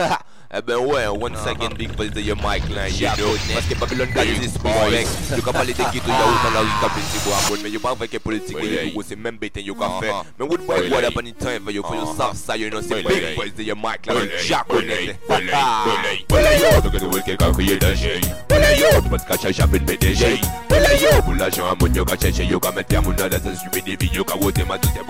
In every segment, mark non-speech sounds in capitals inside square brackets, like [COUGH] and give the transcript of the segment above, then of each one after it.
[LAUGHS] eh ben ouais, one uh-huh. second big boys de your mic line, you know Parce que Babylon got [LAUGHS] this respect You can parler de ghetto yaourt dans la rue, t'as pris c'est bon abonne Mais you pas vrai que politique, you go, c'est même bêtin you can faire Mais would boy what up any time for you, for you uh-huh. soft side, you know C'est big police de your mic line, jack [LAUGHS] on it Bullet you, look at the wicked guy for your danger Bullet you, but catch a shop in PDG Bullet you, pull a show, I'm on your catch a shit You can make them on others and stupid if you can vote them at the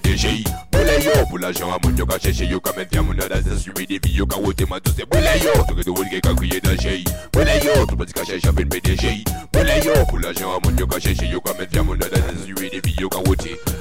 Bule yo, pou la jan a moun yo ka chè chè yo Kame fiam moun nan dan se sube di vi yo ka wote Mato se bule yo, touke di wol gen kan kriye dan chè yo Bule yo, toupe di ka chè chè ven pe de chè yo Bule yo, pou la jan a moun yo ka chè chè yo Kame fiam moun nan dan se sube di vi yo ka wote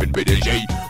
with me DJ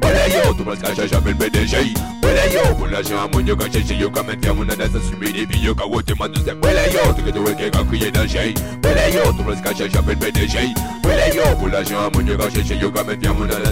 Wele yo, tu pas cacher jamais le PDG Wele yo, pour lâcher un monde, yo ka chercher Yo ka à wote ma douce, Tu que tu veux qu'il y tu pas cacher jamais le PDG Wele yo, pour lâcher un monde, yo ka chercher Yo ka mettre mon à